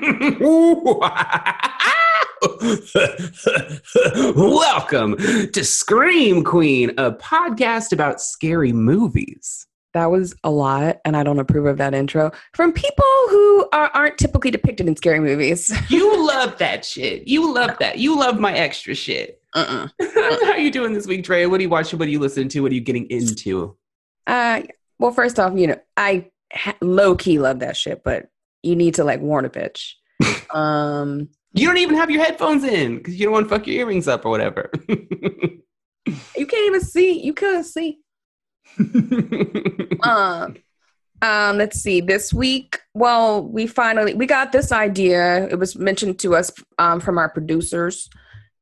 Welcome to Scream Queen, a podcast about scary movies. That was a lot, and I don't approve of that intro from people who are, aren't typically depicted in scary movies. You love that shit. You love that. You love my extra shit. Uh-uh. How are you doing this week, Dre? What are you watching? What are you listening to? What are you getting into? Uh, well, first off, you know, I ha- low key love that shit, but you need to like warn a bitch. um, You don't even have your headphones in because you don't want to fuck your earrings up or whatever. you can't even see. You couldn't see. um, um, let's see. This week, well, we finally we got this idea. It was mentioned to us um, from our producers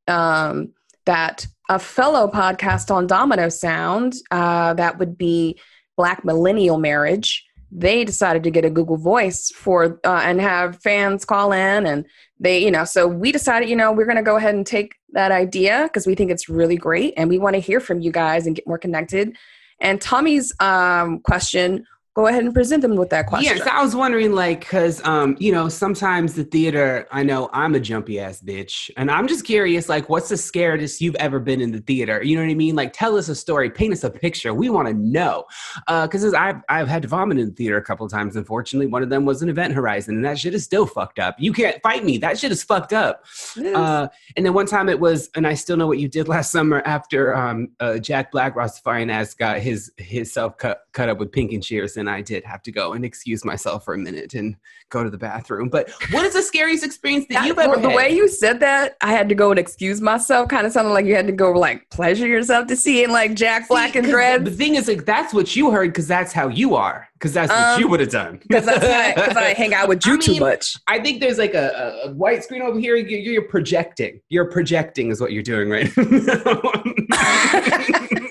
um, that a fellow podcast on Domino Sound uh, that would be Black Millennial Marriage. They decided to get a Google Voice for uh, and have fans call in, and they, you know, so we decided, you know, we're going to go ahead and take that idea because we think it's really great, and we want to hear from you guys and get more connected. And Tommy's um, question, go ahead and present them with that question. Yes, I was wondering, like, because um, you know, sometimes the theater. I know I'm a jumpy ass bitch, and I'm just curious, like, what's the scariest you've ever been in the theater? You know what I mean? Like, tell us a story, paint us a picture. We want to know, because I've I've had to vomit in the theater a couple of times. Unfortunately, one of them was an Event Horizon, and that shit is still fucked up. You can't fight me. That shit is fucked up. Yes. Uh, and then one time it was, and I still know what you did last summer after um, uh, Jack Black Rastafarian ass got his his self cut cut up with pink and shears, and I did have to go and excuse myself for a minute and go to the bathroom. But what is the scariest experience that That- you've ever the had? way you said that, I had to go and excuse myself. Kind of sounded like you had to go like pleasure yourself to see it like Jack Black and Dread. The thing is, like, that's what you heard because that's how you are. Because that's what Um, you would have done. Because I hang out with you I too much. I think there's like a, a, a white screen over here. You're, you're projecting. You're projecting is what you're doing right now.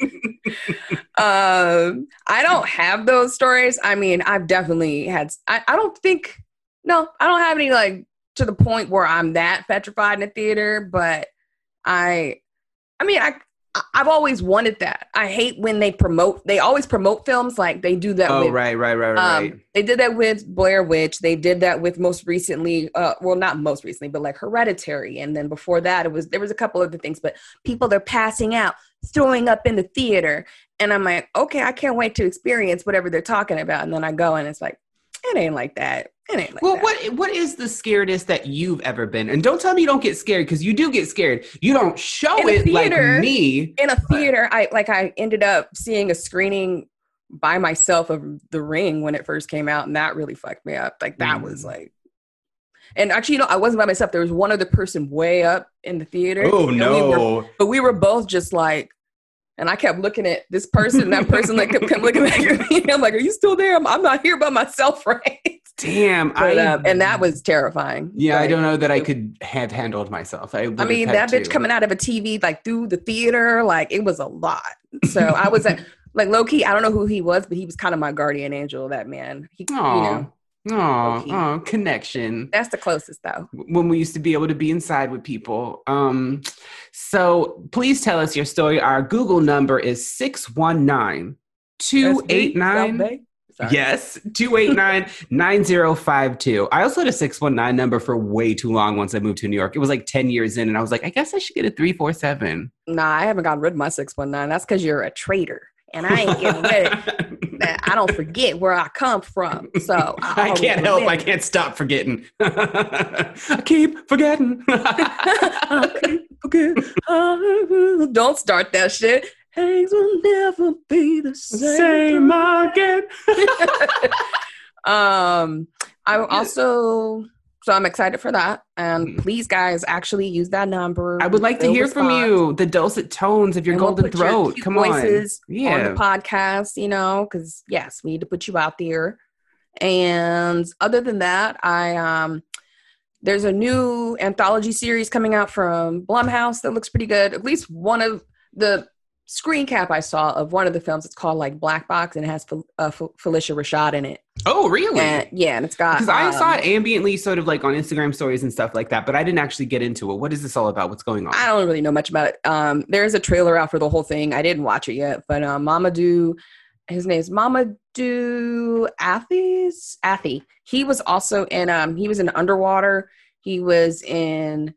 Um, I don't have those stories. I mean, I've definitely had. I, I don't think. No, I don't have any like to the point where I'm that petrified in the theater. But I, I mean, I. I've always wanted that. I hate when they promote. They always promote films like they do that. oh, with, right, right, right, right. Um, they did that with Blair Witch. They did that with most recently, uh, well, not most recently, but like Hereditary. And then before that, it was there was a couple other things. But people are passing out, throwing up in the theater, and I'm like, okay, I can't wait to experience whatever they're talking about. And then I go, and it's like, it ain't like that. It ain't like well, that. what what is the scaredest that you've ever been? And don't tell me you don't get scared because you do get scared. You don't show In it theater- like me. in a theater? I like I ended up seeing a screening by myself of The Ring when it first came out, and that really fucked me up. Like that was Mm. like. And actually, you know, I wasn't by myself. There was one other person way up in the theater. Oh and we were- no! but we were both just like, and I kept looking at this person, and that person like kept, kept looking back at me. I'm like, "Are you still there? I'm, I'm not here by myself, right?" Damn, But, I um, and that was terrifying. yeah. I don't know that I could have handled myself. I, I mean, that bitch to. coming out of a TV like through the theater, like it was a lot. So I was at, like low key. I don't know who he was, but he was kind of my guardian angel. That man. He, you know, Oh, oh, oh, connection. that's the closest though. when we used to be able to be inside with people. Um, so please tell us your story. Our Google number is 619 289. Yes, 289 9052. I also had a 619 number for way too long once I moved to New York. It was like 10 years in, and I was like, I guess I should get a 347. Nah, I haven't gotten rid of my six one nine. That's because you're a traitor, and I ain't getting rid of. and I don't forget where I come from. So I, can't help. I can't stop forgetting. I keep forgetting. I keep forgetting. Don't start that shit. Things will never be the same, same again. um, I also so I'm excited for that. And mm-hmm. please, guys, actually use that number. I would like to hear respond. from you. The dulcet tones of your and golden we'll throat. Your Come on. Yeah. On the podcast, you know, because yes, we need to put you out there. And other than that, I um there's a new anthology series coming out from Blumhouse that looks pretty good. At least one of the screen cap I saw of one of the films. It's called like Black Box and it has uh, Phylicia Rashad in it. Oh, really? And, yeah, and it's got because I saw it um, ambiently, sort of like on Instagram stories and stuff like that, but I didn't actually get into it. What is this all about? What's going on? I don't really know much about it. Um, there's a trailer out for the whole thing. I didn't watch it yet, but um, Mamoudou, his name is Mamoudou Athis Athie. He was also in um, he was in Underwater. He was in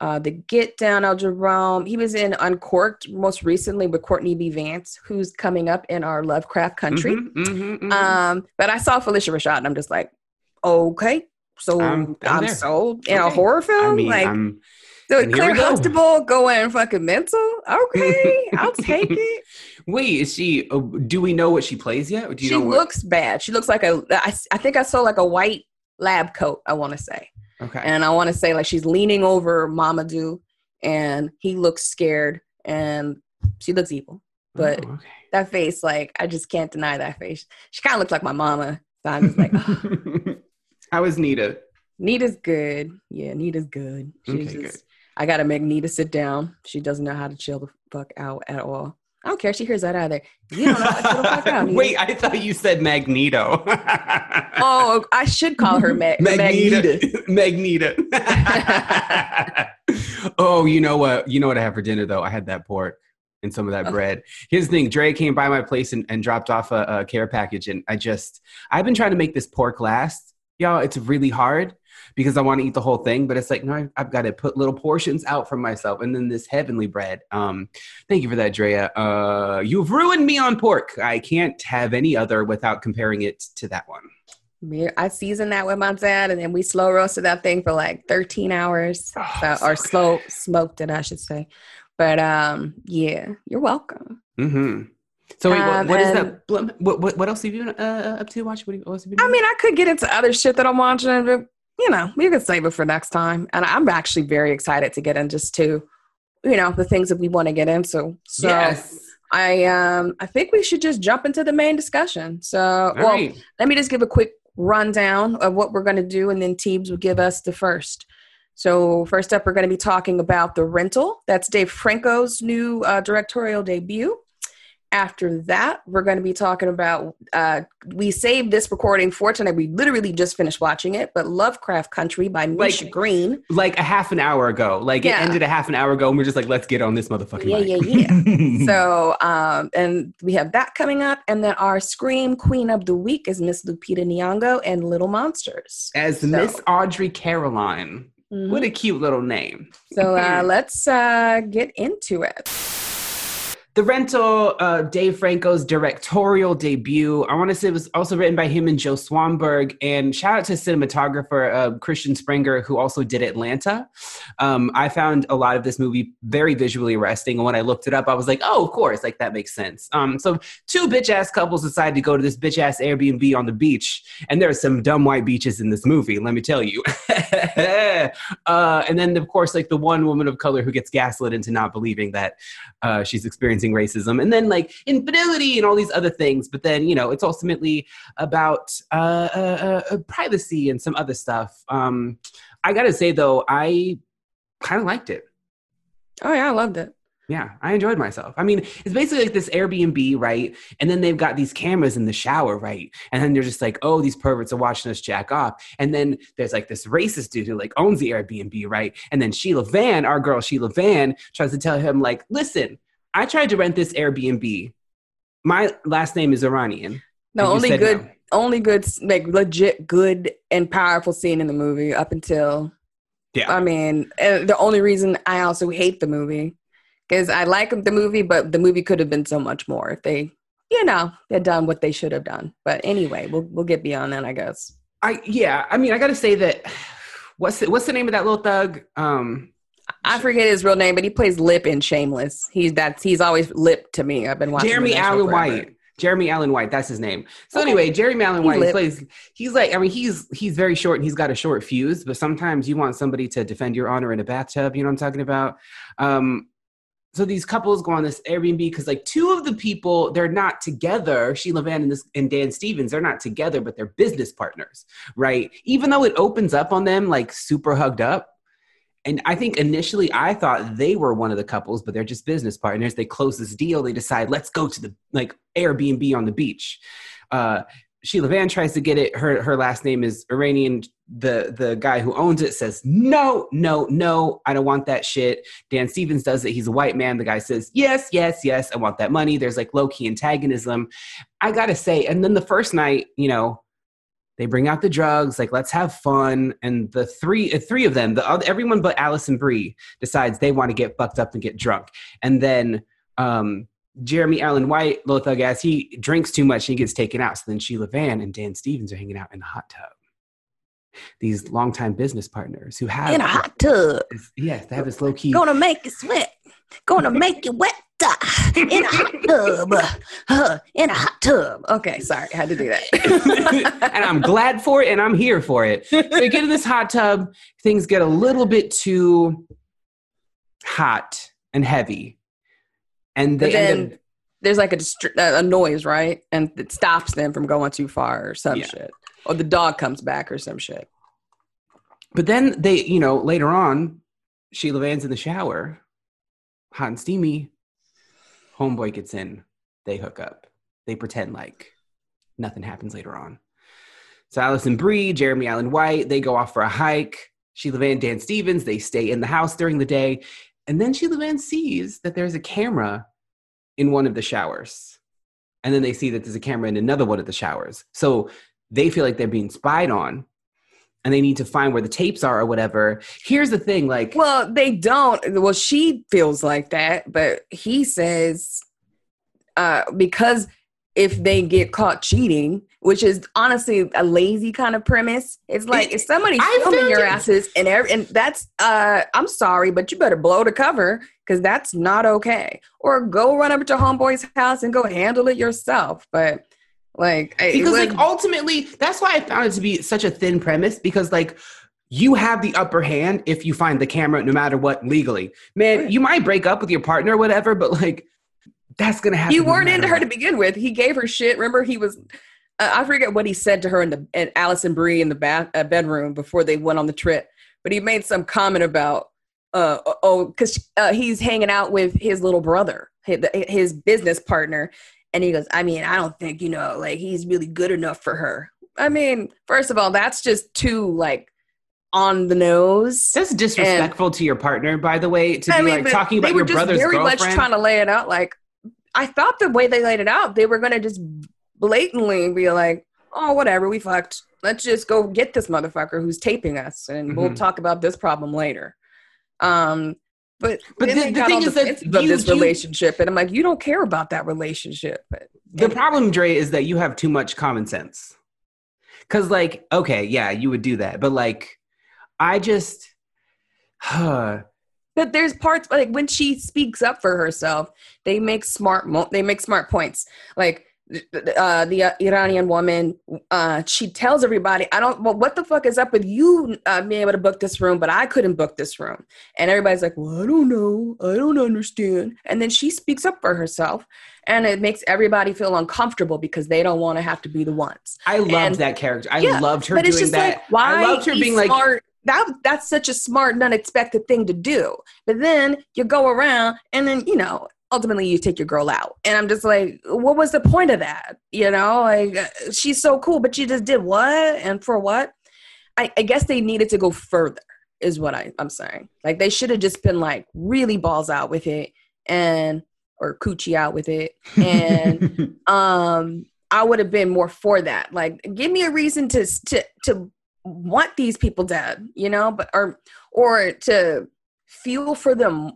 uh, the Get Down, El Jerome. He was in Uncorked most recently with Courtney B. Vance, who's coming up in our Lovecraft country. Mm-hmm, mm-hmm, mm-hmm. Um, but I saw Phylicia Rashad and I'm just like, okay, so I'm, I'm, I'm sold in okay. a horror film. I mean, like, I'm, so Claire Huxtable going fucking mental. Okay, I'll take it. Wait, is she? Uh, do we know what she plays yet? she looks what? bad. She looks like a. I, I think I saw like a white lab coat. I want to say. Okay. And I want to say like she's leaning over Mamoudou and he looks scared and she looks evil. But oh, okay. that face, like I just can't deny that face. She kind of looks like my mama. So I'm just like, oh. how is Nita? Nita's good. Yeah, Nita's good. She's okay, just, good. I gotta make Nita sit down. She doesn't know how to chill the fuck out at all. I don't care. She hears that either. You don't know how to chill the fuck out. Wait, I thought you said Magneto. oh, I should call her Ma- Magneta. Magneta. oh, you know what? You know what I had for dinner though? I had that pork and some of that oh. bread. Here's the thing: Dre came by my place and, and dropped off a, a care package, and I just I've been trying to make this pork last. Y'all, it's really hard because I want to eat the whole thing. But it's like, no, I've got to put little portions out for myself. And then this heavenly bread. Um, thank you for that, Drea. Uh, you've ruined me on pork. I can't have any other without comparing it to that one. I seasoned that with my dad, and then we slow roasted that thing for like 13 hours, oh, so, so or good. slow smoked it, I should say. But um, yeah, you're welcome. Mm-hmm. So wait, um, what is that? What, what, what else have you been uh, up to watch? What, what else have you been I mean, I could get into other shit that I'm watching, but you know, we could save it for next time. And I'm actually very excited to get into just to, you know, the things that we want to get into. So yes. I um I think we should just jump into the main discussion. So All well, right. let me just give a quick rundown of what we're gonna do and then Teebs will give us the first. So first up, we're going to be talking about The Rental. That's Dave Franco's new uh, directorial debut. After that, we're going to be talking about. Uh, we saved this recording for tonight. We literally just finished watching it, but Lovecraft Country by Misha like, Green. Like a half an hour ago. Like yeah. it ended a half an hour ago, and we're just like, let's get on this motherfucking. Yeah, mic. yeah, yeah. so, um, and we have that coming up, and then our Scream Queen of the Week is Miss Lupita Nyong'o and Little Monsters as so. Miss Audrey Caroline. Mm-hmm. What a cute little name. So uh, let's uh, get into it. The Rental, uh, Dave Franco's directorial debut. I want to say it was also written by him and Joe Swanberg. And shout out to cinematographer uh, Christian Sprenger, who also did Atlanta. Um, I found a lot of this movie very visually arresting. And when I looked it up, I was like, oh, of course, like that makes sense. Um, so two bitch ass couples decide to go to this bitch ass Airbnb on the beach. And there are some dumb white beaches in this movie, let me tell you. uh, and then, of course, like the one woman of color who gets gaslit into not believing that uh, she's experiencing racism, and then like infidelity and all these other things. But then you know it's ultimately about uh, uh, uh privacy and some other stuff. Um, I gotta say though, I kind of liked it. Oh yeah, I loved it. Yeah, I enjoyed myself. I mean, it's basically like this Airbnb, right? And then they've got these cameras in the shower, right? And then they're just like, oh, these perverts are watching us jack off. And then there's like this racist dude who like owns the Airbnb, right? And then Sheila Vand, our girl Sheila Vand, tries to tell him, like, listen, I tried to rent this Airbnb. My last name is Iranian. The only good, no. only good, like legit good and powerful scene in the movie up until. Yeah. I mean, the only reason I also hate the movie because I like the movie, but the movie could have been so much more if they you know, they've done what they should have done. But anyway, we'll we'll get beyond that, I guess. I yeah, I mean, I got to say that what's the, what's the name of that little thug? Um, I forget his real name, but he plays Lip in Shameless. He's that's he's always Lip to me. I've been watching Jeremy Allen forever. White. Jeremy Allen White, that's his name. So Okay. anyway, Jeremy Allen White plays. He's like, I mean, he's he's very short and he's got a short fuse. But sometimes you want somebody to defend your honor in a bathtub. You know what I'm talking about? Um, so these couples go on this Airbnb because like two of the people they're not together. Sheila Vand and this and Dan Stevens they're not together, but they're business partners, right? Even though it opens up on them like super hugged up. And I think initially I thought they were one of the couples, but they're just business partners. They close this deal. They decide, let's go to the like Airbnb on the beach. Uh, Sheila Vand tries to get it. Her her last name is Iranian. The the guy who owns it says, no, no, no, I don't want that shit. Dan Stevens does it. He's a white man. The guy says, yes, yes, yes, I want that money. There's like low key antagonism. I gotta say, and then the first night, you know, they bring out the drugs, like let's have fun. And the three, uh, three of them, the other, everyone but Alison Brie decides they want to get fucked up and get drunk. And then um, Jeremy Allen White, low thug ass, he drinks too much and he gets taken out. So then Sheila Vand and Dan Stevens are hanging out in the hot tub. These longtime business partners who have In a hot tub, yes, they have this low key. gonna make you sweat, gonna make you wet. In a hot tub, uh, in a hot tub. Okay, sorry, I had to do that. and I'm glad for it and I'm here for it. So you get in this hot tub, things get a little bit too hot and heavy. And they then up, there's like a, a noise, right? And it stops them from going too far or some Yeah. shit. Or the dog comes back or some shit. but then they, you know, later on, Sheila Vand's in the shower, hot and steamy. Homeboy gets in, they hook up. They pretend like nothing happens later on. So Alison Brie, Jeremy Allen White, they go off for a hike. Sheila Vand, Dan Stevens, they stay in the house during the day. And then Sheila Vand sees that there's a camera in one of the showers. And then they see that there's a camera in another one of the showers. So they feel like they're being spied on and they need to find where the tapes are or whatever. Here's the thing like, Well, they don't. Well, she feels like that, but he says uh, because if they get caught cheating, which is honestly a lazy kind of premise, it's like if somebody's filming your it- asses and every, and that's uh, I'm sorry, but you better blow the cover because that's not okay. Or go run up to homeboy's house and go handle it yourself. But like, I- because was- like ultimately that's why i found it to be such a thin premise because like you have the upper hand if you find the camera no matter what legally man Right. you might break up with your partner or whatever but like that's gonna happen you weren't matter into her to begin with. He gave her shit. Remember, he was. Uh, I forget what he said to her in the and Alison Brie in the bath uh, bedroom before they went on the trip, but he made some comment about uh oh because uh, he's hanging out with his little brother, his, his business partner, and he goes, I mean, I don't think you know, like he's really good enough for her. I mean, first of all, that's just too like on the nose. that's disrespectful to your partner by the way to be like but talking about your brother's very girlfriend much trying to lay it out. Like, I thought the way they laid it out, they were going to just blatantly be like, "Oh, whatever, we fucked. Let's just go get this motherfucker who's taping us, and we'll Mhm. talk about this problem later." Um, but But the- the thing is that defensive of you- this you- relationship, and I'm like, you don't care about that relationship. But the problem dre is that you have too much common sense because like okay yeah you would do that but like i just But there's parts like when she speaks up for herself, they make smart mo- they make smart points. Like uh, the uh, Iranian woman, uh, she tells everybody, "I don't. Well, what the fuck is up with you uh, being able to book this room, but I couldn't book this room?" And everybody's like, "Well, I don't know. I don't understand." And then she speaks up for herself, and it makes everybody feel uncomfortable because they don't want to have to be the ones. I loved And- that character. I Yeah, loved her but doing it's just that. like why I loved her be being like, smart that that's such a smart and unexpected thing to do but then you go around and then you know ultimately you take your girl out. And i'm just like what was the point of that? You know like uh, she's so cool but she just did what and for what? I, I guess they needed to go further is what I, i'm saying. Like they should have just been like really balls out with it and or coochie out with it. And um i would have been more for that. Like give me a reason to to to want these people dead you know but or or to feel for them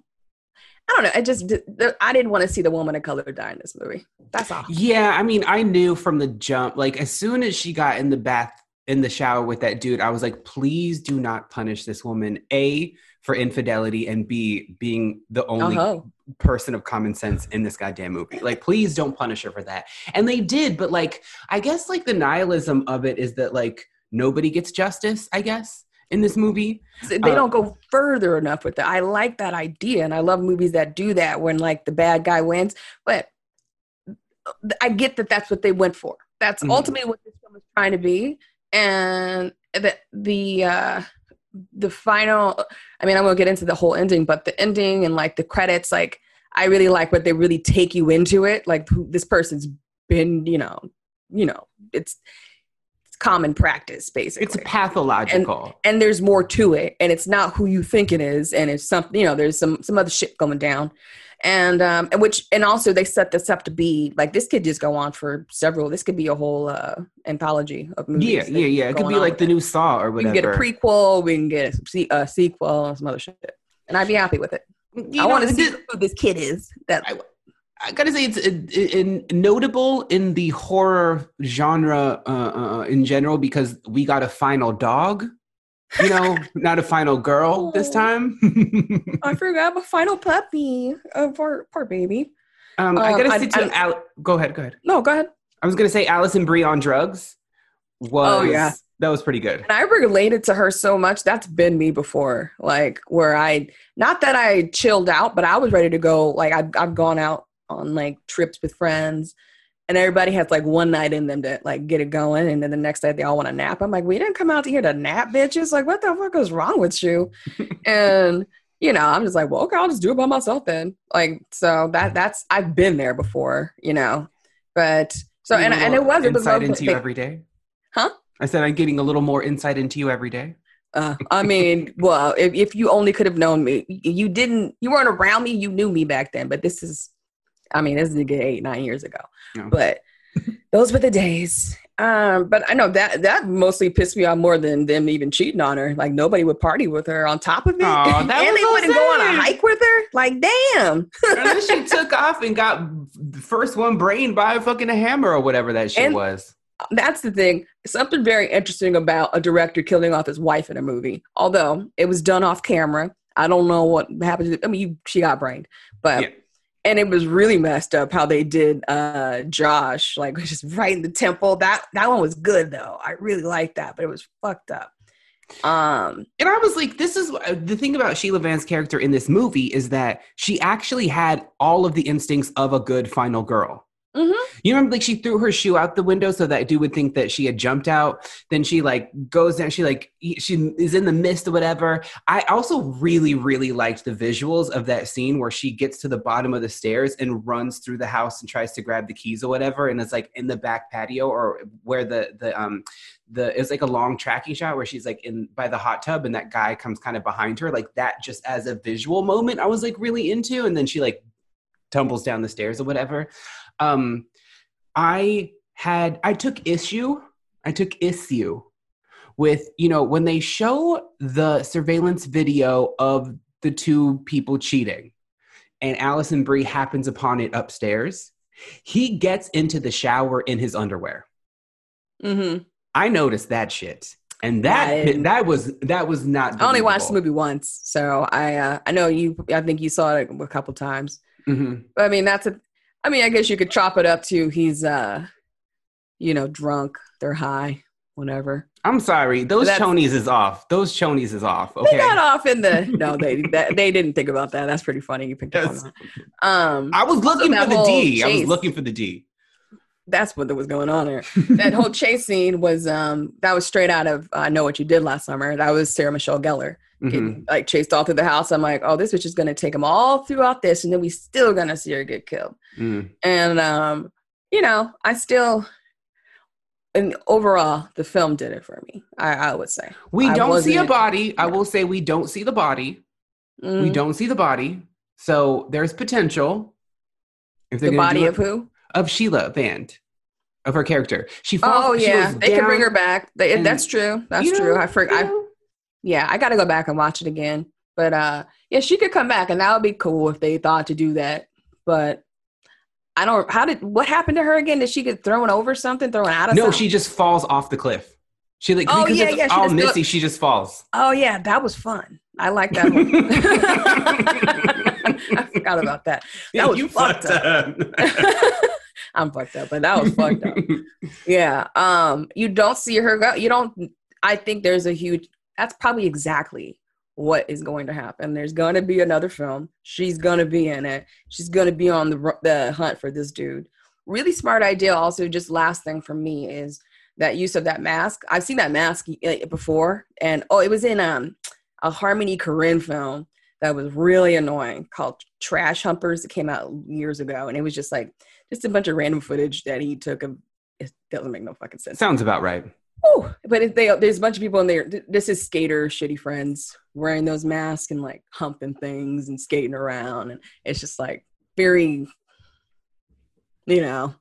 I don't know. I just I didn't want to see the woman of color die in this movie. That's all. Yeah, I mean, I knew from the jump, like as soon as she got in the bath in the shower with that dude, I was like, please do not punish this woman. A for infidelity and B being the only uh-huh. person of common sense in this goddamn movie. Like, please don't punish her for that. And they did, but like, I guess like the nihilism of it is that like nobody gets justice. I guess in this movie. They uh, don't go further enough with that. I like that idea, and I love movies that do that when like the bad guy wins. But I get that that's what they went for. That's mm-hmm. ultimately what this film is trying to be, and the the uh, the final. I mean, I won't get into the whole ending, but the ending and like the credits, like I really like what they really take you into it. Like this person's been, you know, you know, it's common practice basically. It's pathological. And, and, there's more to it and it's not who you think it is and it's something you know there's some some other shit going down. And um and which and also they set this up to be like this could just go on for several this could be a whole uh anthology of movies yeah yeah yeah. It could be like the new saw or whatever we can get a prequel we can get a, a sequel and some other shit. And i'd be happy with it. You i want to see who this kid is that I, I gotta say, it's in, notable in the horror genre uh, uh, in general because we got a final dog. You know, not a final girl this oh. time. I forgot a final puppy. Uh, poor, poor baby. Um, I gotta um, say to Al- go ahead, go ahead. No, go ahead. I was gonna say Alison Brie on drugs was oh, yeah. that was pretty good. And I related to her so much. That's been me before. Like where I not that I chilled out, but I was ready to go. Like I've I've gone out on like trips with friends and everybody has like one night in them to like get it going and then the next night they all want to nap. I'm like we didn't come out here to nap bitches. Like what the fuck is wrong with you? And you know i'm just like well okay i'll just do it by myself then. Like so that that's i've been there before you know? But so and, and it was it was insight into you every day? Huh? I said i'm getting a little more insight into you every day. Uh, I mean, well, if, if you only could have known me, you didn't, you weren't around me, you knew me back then, but this is I mean, this is a good eight, nine years ago. Yeah. But those were the days. Um, but I know that that mostly pissed me off more than them even cheating on her. Like nobody would party with her on top of it. Aww, and they wouldn't sad. go on a hike with her. Like, damn. and then she took off and got first one brain by a fucking hammer or whatever that shit and was. That's the thing. Something very interesting about a director killing off his wife in a movie. Although it was done off camera. I don't know what happened. I mean, you, she got brained, but yeah and it was really messed up how they did uh Josh, like just right in the temple. That that one was good though. I really liked that, but it was fucked up. Um, and I was like, this is uh, the thing about Sheila Vand's character in this movie is that she actually had all of the instincts of a good final girl. Mm-hmm. You remember, like she threw her shoe out the window so that dude would think that she had jumped out. Then she like goes down. She like she is in the mist or whatever. I also really really liked the visuals of that scene where she gets to the bottom of the stairs and runs through the house and tries to grab the keys or whatever. And it's like in the back patio or where the the um the it's like a long tracking shot where she's like in by the hot tub and that guy comes kind of behind her like that just as a visual moment I was like really into. And then she like tumbles down the stairs or whatever. Um, I had I took issue. I took issue with you know when they show the surveillance video of the two people cheating, and Alison Brie happens upon it upstairs. He gets into the shower in his underwear. Mm-hmm. I noticed that shit and that yeah, that was that was not. Believable. I only watched the movie once, so I uh, I know you. I think you saw it a couple times. Mm-hmm. I mean, that's a I mean, I guess you could chop it up to he's, uh, you know, drunk, they're high, whatever. I'm sorry, those chonies is off. Those chonies is off. Okay, they got off in the no, they that, they didn't think about that. That's pretty funny. You picked up that. Um, I was looking for the D. Chase, I was looking for the D. That's what was going on there. that whole chase scene was um that was straight out of I uh, Know What You Did Last Summer. That was Sarah Michelle Gellar mm-hmm. like chased all through the house. I'm like, oh, this bitch is gonna take him all throughout this, and then we still gonna see her get killed. Mm. And um, you know, I still and overall the film did it for me i, I would say. We don't see a body. I will say we don't see the body. Mm. we don't see the body. So there's potential if the body of who? Of sheila vand of her character. She falls, oh yeah. They can bring her back. They, that's true. That's true. Know, i forgot yeah, I got to go back and watch it again. But uh, Yeah, she could come back, and that would be cool if they thought to do that. But I don't. How did what happened to her again? Did she get thrown over something? Thrown out of? No, something? she just falls off the cliff. She like Oh, because yeah, it's yeah, she all goes- she just falls. Oh yeah, that was fun. I like that one. I forgot about that. That was you fucked fucked up. I'm fucked up, but that was fucked up. Yeah. Um, you don't see her go. You don't. I think there's a huge. That's probably exactly what is going to happen. There's going to be another film. She's going to be in it. She's going to be on the the hunt for this dude. Really smart idea. Also, just last thing for me is that use of that mask. I've seen that mask uh, before, and oh, it was in um a Harmony Korine film that was really annoying called Trash Humpers. It came out years ago, and it was just like just a bunch of random footage that he took of. It doesn't make no fucking sense. Sounds about right. Whew. But if they, there's a bunch of people in there. th- This is skater shitty friends wearing those masks and like humping things and skating around, and it's just like very, you know,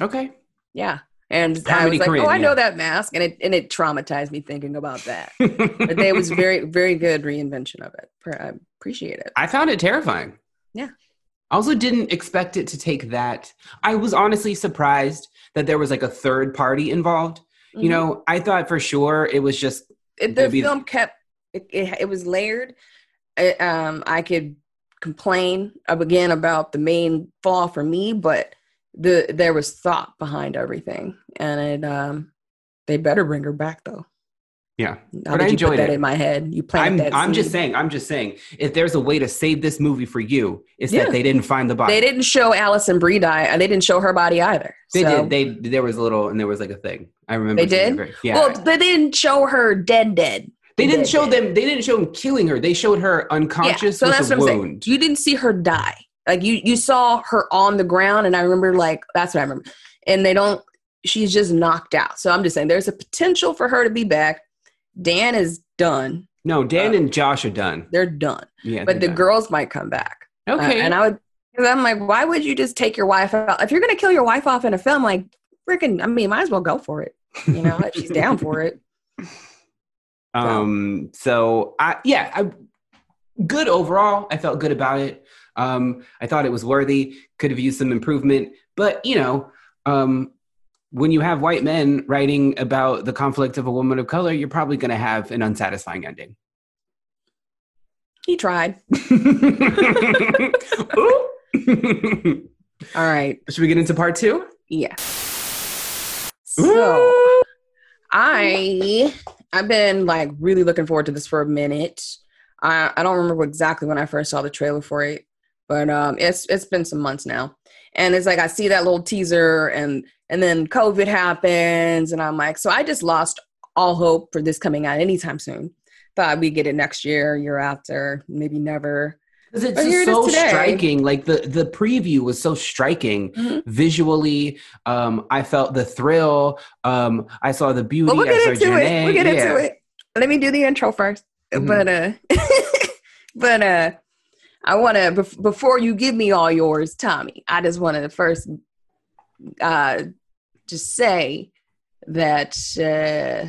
Okay. yeah. And I was like, Korine, oh, I yeah. know that mask, and it and it traumatized me thinking about that. But it was very very good reinvention of it. I appreciate it. I found it terrifying. Yeah. I also didn't expect it to take that. I was honestly surprised that there was like a third party involved. You Mhm. know, I thought for sure it was just it, the Maybe- film kept it, it, it was layered It, um i could complain again about the main flaw for me but the there was thought behind everything and it um they better bring her back though yeah. How But did I you enjoyed put that in my head you planted I'm that I'm just saying, I'm just saying, if there's a way to save this movie for you, it's Yeah. that they didn't find the body. they didn't show Alison Brie die and they didn't show her body either They So- did. They there was a little and there was like a thing. I remember They did? very- yeah. well they didn't show her dead dead they didn't dead, show dead. them they didn't show them killing her. They showed her unconscious with a what I'm wound. You didn't see her die. Like you, you saw her on the ground, and I remember like that's what I remember. And they don't. She's just knocked out. So I'm just saying, there's a potential for her to be back. Dan is done. No, Dan Uh, and Josh are done. They're done. Yeah. But the done. girls might come back. Uh, Okay. and I would. Cause I'm like, why would you just take your wife out? If you're gonna kill your wife off in a film, like freaking, I mean, might as well go for it. You know, if she's down for it. Um. So I yeah. I good overall. I felt good about it. Um. I thought it was worthy. Could have used some improvement, but you know, um, when you have white men writing about the conflict of a woman of color, you're probably going to have an unsatisfying ending. He tried. All right. Should we get into part two? Yeah. So I I've been like really looking forward to this for a minute. I I don't remember exactly when I first saw the trailer for it, but um it's it's been some months now. And it's like I see that little teaser and and then COVID happens and I'm like, so I just lost all hope for this coming out anytime soon. Thought we get it next year, year after, maybe never. Because it's just so today. striking. Like the the preview was so striking Mhm. visually. Um, I felt the thrill. Um, I saw the beauty. Well, we'll get into it. We'll get Yeah. into it. Let me do the intro 1st Mhm. But uh, but uh, I want to bef- before you give me all yours, Tommy. I just want to first uh just say that uh,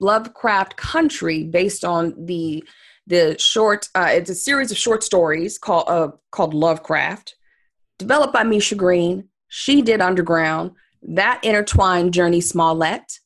Lovecraft Country, based on the the short, uh, it's a series of short stories called uh, called Lovecraft, developed by Misha Green. She did Underground. That intertwined Jurnee Smollett,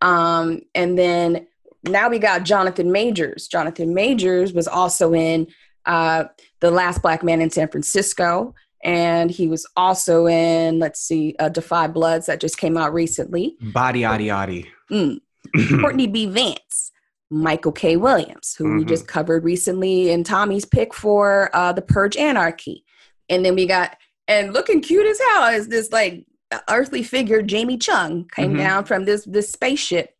um, and then now we got Jonathan Majors. Jonathan Majors was also in uh, The Last Black Man in San Francisco, and he was also in, let's see, uh, Da 5 Bloods that just came out recently. Body, yaddy, yaddy. Mm. Courtney B. Vance, Michael K. Williams, who we Mhm. just covered recently in Tommy's pick for uh, The Purge Anarchy. And then we got, and looking cute as hell is this like earthly figure, Jamie Chung, came Mhm. down from this this spaceship.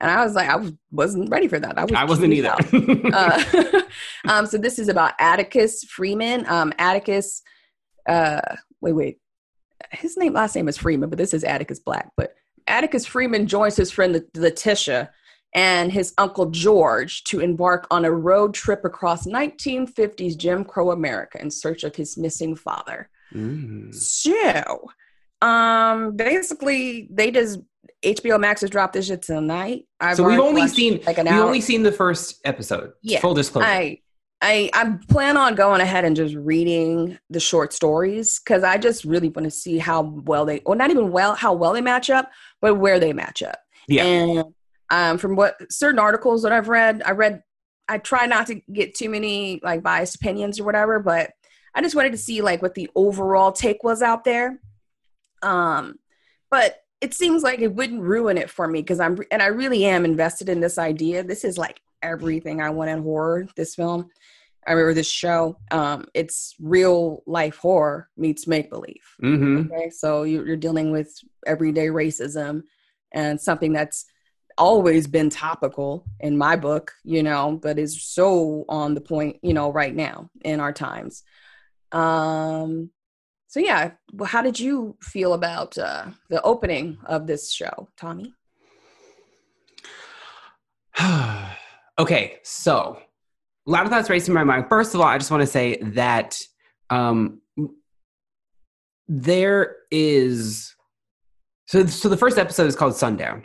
And I was like, I was, wasn't ready for that. I, was I wasn't either. Uh, um, so this is about Atticus Freeman. Um, Atticus, uh, wait, wait, his name last name is Freeman, but this is Atticus Black. But Atticus Freeman joins his friend Letitia and his uncle George to embark on a road trip across 1950s Jim Crow America in search of his missing father. Mm. So, um, basically, they just HBO Max has dropped this shit tonight. I've So we've only seen like an we've hour. only seen the first episode. Yeah, Full disclosure. I I I plan on going ahead and just reading the short stories because I just really want to see how well they, or not even well, how well they match up, but where they match up. Yeah. And um, from what certain articles that I've read, I read, I try not to get too many like biased opinions or whatever, but I just wanted to see like what the overall take was out there. Um, but it seems like it wouldn't ruin it for me because I'm and I really am invested in this idea. This is like everything I want in horror. This film, I remember this show. Um, it's real life horror meets make believe. Mm-hmm. Okay, so you're, you're dealing with everyday racism and something that's always been topical in my book, you know, but is so on the point, you know, right now in our times. Um, so yeah, well, how did you feel about uh, the opening of this show, Tommy? okay, so a lot of thoughts racing my mind. First of all, I just want to say that um, there is so so the first episode is called Sundown,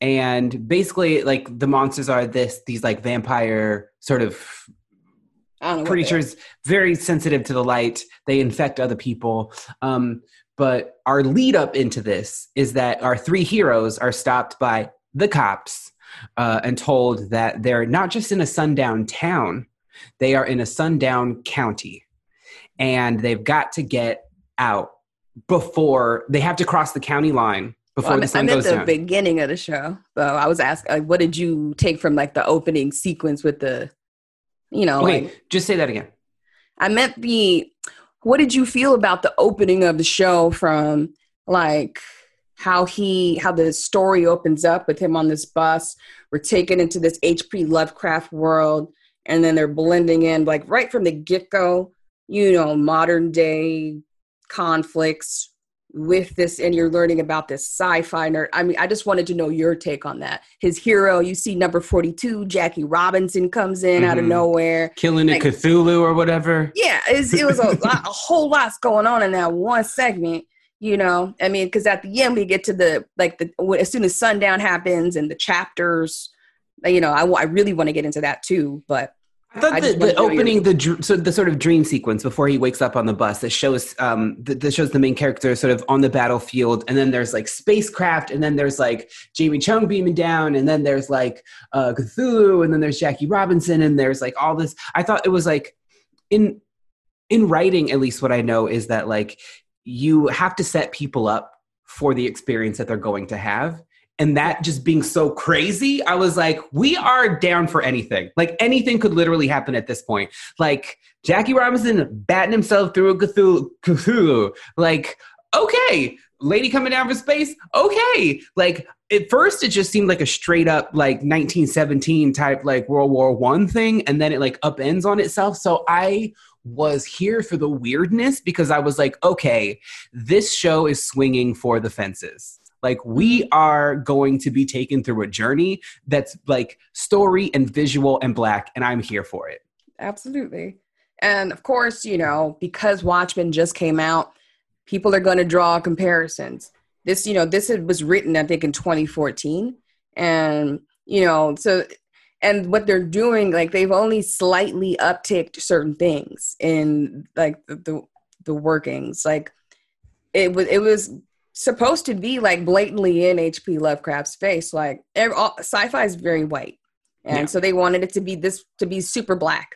and basically like the monsters are this these like vampire sort of creatures very sensitive to the light they infect other people um, but our lead up into this is that our three heroes are stopped by the cops uh, and told that they're not just in a sundown town, they are in a sundown county. And they've got to get out before they have to cross the county line before well, the sun I'm goes at the down. beginning of the show. So I was asked, like, what did you take from like the opening sequence with the, you know? Okay, like, just say that again. I meant the, what did you feel about the opening of the show from like how he how the story opens up with him on this bus we're taken into this hp lovecraft world and then they're blending in like right from the get-go you know modern day conflicts with this and you're learning about this sci-fi nerd i mean i just wanted to know your take on that his hero you see number 42 jackie robinson comes in mm-hmm. out of mm-hmm. nowhere killing like, a cthulhu or whatever yeah it was a, lot, a whole lot's going on in that one segment you know i mean because at the end we get to the like the as soon as sundown happens and the chapters you know i, I really want to get into that too but I thought I the, the opening the so the sort of dream sequence before he wakes up on the bus that shows um that, shows the main character sort of on the battlefield and then there's like spacecraft and then there's like Jamie Chung beaming down and then there's like uh Cthulhu and then there's Jackie Robinson and there's like all this I thought it was like in in writing at least what I know is that like you have to set people up for the experience that they're going to have. And that just being so crazy, I was like, we are down for anything. Like anything could literally happen at this point. Like Jackie Robinson batting himself through a Cthulhu. Cthulhu. Like, okay, lady coming down from space. Okay. Like at first it just seemed like a straight up like 1917 type like World War One thing. And then it like upends on itself. So I was here for the weirdness because I was like, okay, this show is swinging for the fences. Like, we mm-hmm. are going to be taken through a journey that's like story and visual and black, and I'm here for it. Absolutely. And of course, you know, because Watchmen just came out, people are going to draw comparisons. This, you know, this was written, I think, in 2014. And, you know, so and what they're doing like they've only slightly upticked certain things in like the, the, the workings like it was it was supposed to be like blatantly in hp lovecraft's face like all, sci-fi is very white and yeah. so they wanted it to be this to be super black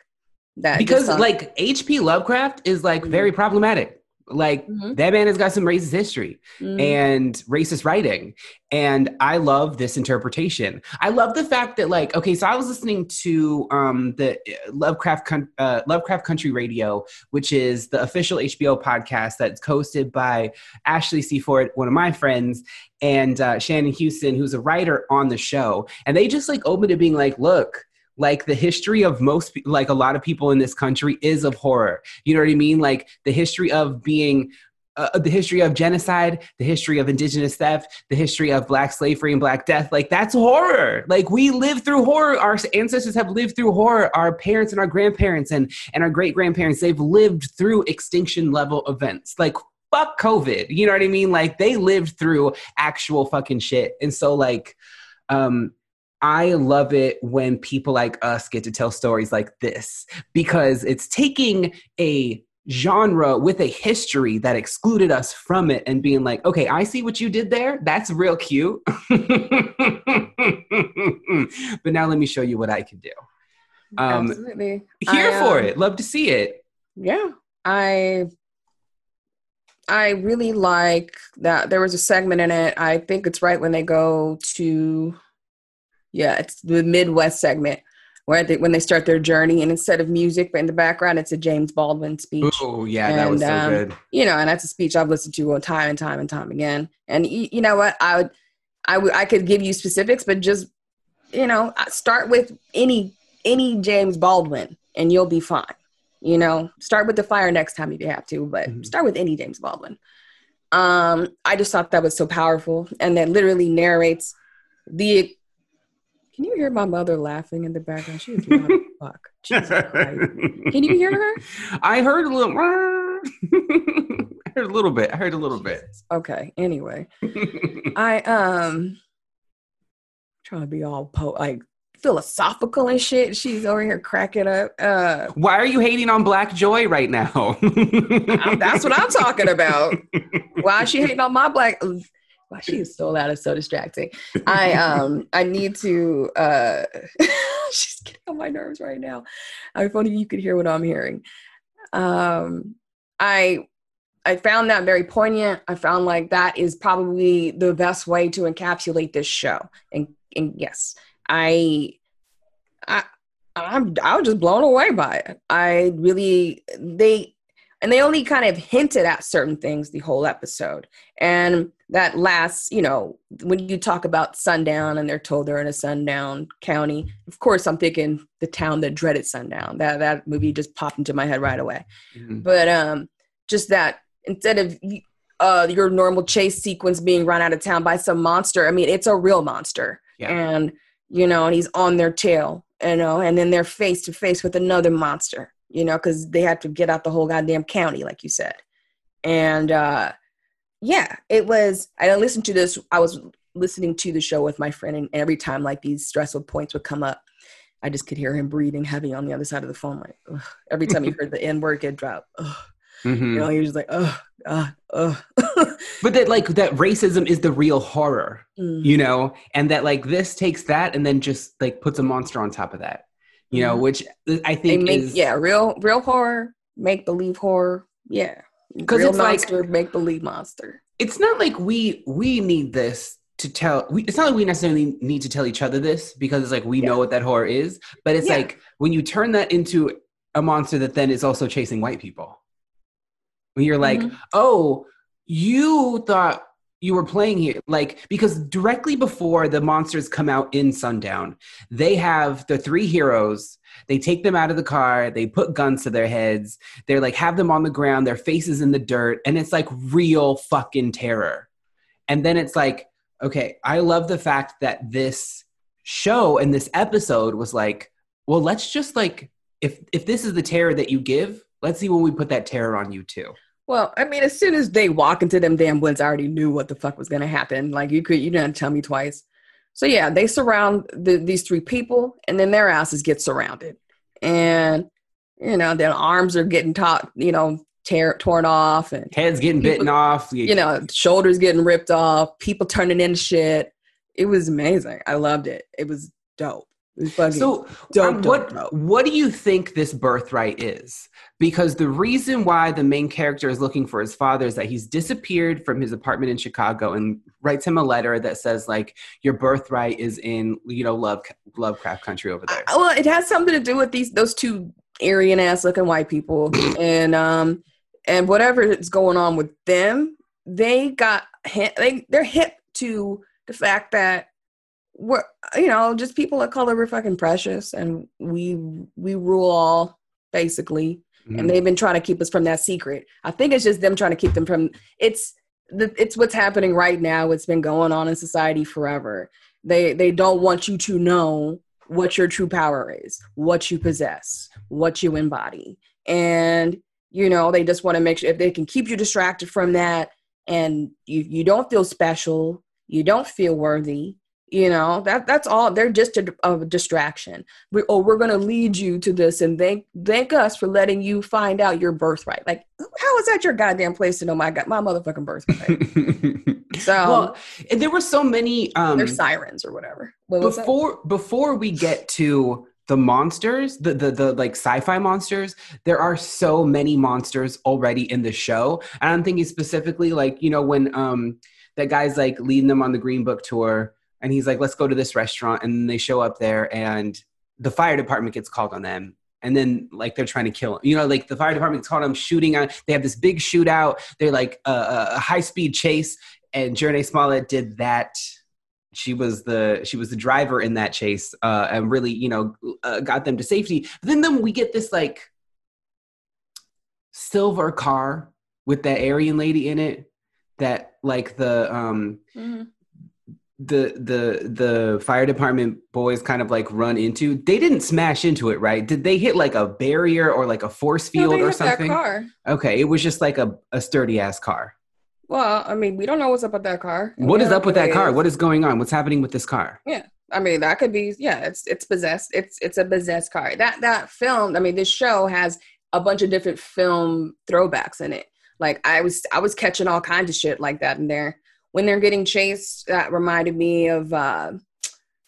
that because like hp lovecraft is like mm-hmm. very problematic like mm-hmm. that man has got some racist history mm-hmm. and racist writing. And I love this interpretation. I love the fact that like, okay, so I was listening to um, the uh, Lovecraft, uh, Lovecraft Country Radio, which is the official HBO podcast that's hosted by Ashley C. Ford, one of my friends, and uh, Shannon Houston, who's a writer on the show. And they just like opened it being like, look, like the history of most like a lot of people in this country is of horror you know what i mean like the history of being uh, the history of genocide, the history of indigenous theft, the history of black slavery and black death. Like that's horror. Like we live through horror. Our ancestors have lived through horror. Our parents and our grandparents and and our great grandparents, they've lived through extinction level events. Like fuck COVID. You know what I mean? Like they lived through actual fucking shit. And so like um I love it when people like us get to tell stories like this because it's taking a genre with a history that excluded us from it and being like, okay, I see what you did there. That's real cute. but now let me show you what I can do. Um, Absolutely. Here I, for um, it. Love to see it. Yeah. I I really like that there was a segment in it. I think it's right when they go to yeah, it's the Midwest segment where they, when they start their journey, and instead of music, but in the background, it's a James Baldwin speech. Oh yeah, and, that was so um, good. You know, and that's a speech I've listened to time and time and time again. And you, you know what, I would, I would, I could give you specifics, but just you know, start with any any James Baldwin, and you'll be fine. You know, start with the fire next time if you have to, but mm-hmm. start with any James Baldwin. Um, I just thought that was so powerful, and that literally narrates the can you hear my mother laughing in the background? She is loud fuck. Can you hear her? I heard a little. I heard a little bit. I heard a little bit. Okay. Anyway, I um trying to be all po like philosophical and shit. She's over here cracking up. Uh, Why are you hating on Black Joy right now? that's what I'm talking about. Why is she hating on my black? Wow, she is so loud and so distracting. I um I need to uh she's getting on my nerves right now. If only you could hear what I'm hearing. Um I I found that very poignant. I found like that is probably the best way to encapsulate this show. And and yes, I I I'm I was just blown away by it. I really they and they only kind of hinted at certain things the whole episode. And that last, you know, when you talk about sundown and they're told they're in a sundown county, of course I'm thinking the town that dreaded sundown. That that movie just popped into my head right away. Mm-hmm. But um just that instead of uh your normal chase sequence being run out of town by some monster, I mean it's a real monster. Yeah. And you know, and he's on their tail, you know, and then they're face to face with another monster you know, because they have to get out the whole goddamn county, like you said. And uh, yeah, it was. I listened to this. I was listening to the show with my friend, and every time like these stressful points would come up, I just could hear him breathing heavy on the other side of the phone. Like ugh. every time he heard the N word get dropped, mm-hmm. you know, he was like, "Oh, oh." but that like that racism is the real horror, mm. you know, and that like this takes that and then just like puts a monster on top of that you know, mm-hmm. which I think make, is yeah, real real horror, make believe horror, yeah, because it's monster, like make believe monster. It's not like we we need this to tell. We, it's not like we necessarily need to tell each other this because it's like we yeah. know what that horror is, but it's yeah. like when you turn that into a monster that then is also chasing white people. When you're like, mm-hmm. oh, you thought you were playing here like because directly before the monsters come out in sundown they have the three heroes they take them out of the car they put guns to their heads they're like have them on the ground their faces in the dirt and it's like real fucking terror. And then it's like okay i love the fact that this show and this episode was like well let's just like if if this is the terror that you give let's see when we put that terror on you too well, I mean, as soon as they walk into them damn woods, I already knew what the fuck was gonna happen. Like you could, you didn't tell me twice. So yeah, they surround the, these three people, and then their asses get surrounded, and you know, their arms are getting taught, you know, tear, torn off, and heads getting people, bitten off. You know, shoulders getting ripped off, people turning into shit. It was amazing. I loved it. It was dope. So, dope, um, what dope. what do you think this birthright is? Because the reason why the main character is looking for his father is that he's disappeared from his apartment in Chicago and writes him a letter that says like your birthright is in you know love Lovecraft country over there. Uh, well, it has something to do with these those two Aryan ass looking white people and um and whatever is going on with them, they got hit, they they're hip to the fact that we're you know just people of color we're fucking precious and we we rule all basically. Mm-hmm. and they've been trying to keep us from that secret. I think it's just them trying to keep them from it's the, it's what's happening right now. It's been going on in society forever. They they don't want you to know what your true power is what you possess what you embody. And you know they just want to make sure if they can keep you distracted from that and you you don't feel special you don't feel worthy You know that that's all. They're just a, a distraction. We, oh, we're gonna lead you to this, and thank thank us for letting you find out your birthright. Like, how is that your goddamn place to know my my motherfucking birthright? so, well, and there were so many. Um, they're sirens or whatever. What before before we get to the monsters, the, the the like sci-fi monsters, there are so many monsters already in the show. And I'm thinking specifically like, you know, when um that guy's like leading them on the Green Book tour and he's like, let's go to this restaurant. And they show up there and the fire department gets called on them. And then like they're trying to kill him. You know, like the fire department gets called on them shooting on, they have this big shootout. They're like a, a high speed chase. And Jurnee Smollett did that she was the she was the driver in that chase uh, and really you know uh, got them to safety. But then then we get this like silver car with that Aryan lady in it that like the um mm-hmm. The the the fire department boys kind of like run into they didn't smash into it right did they hit like a barrier or like a force field no, or something okay it was just like a, a sturdy ass car well i mean we don't know what's up with that car what is up with that car what is going on what's happening with this car yeah I mean, that could be yeah. It's it's possessed. It's it's a possessed car. That that film. I mean, this show has a bunch of different film throwbacks in it. Like I was I was catching all kinds of shit like that in there. When they're getting chased, that reminded me of uh,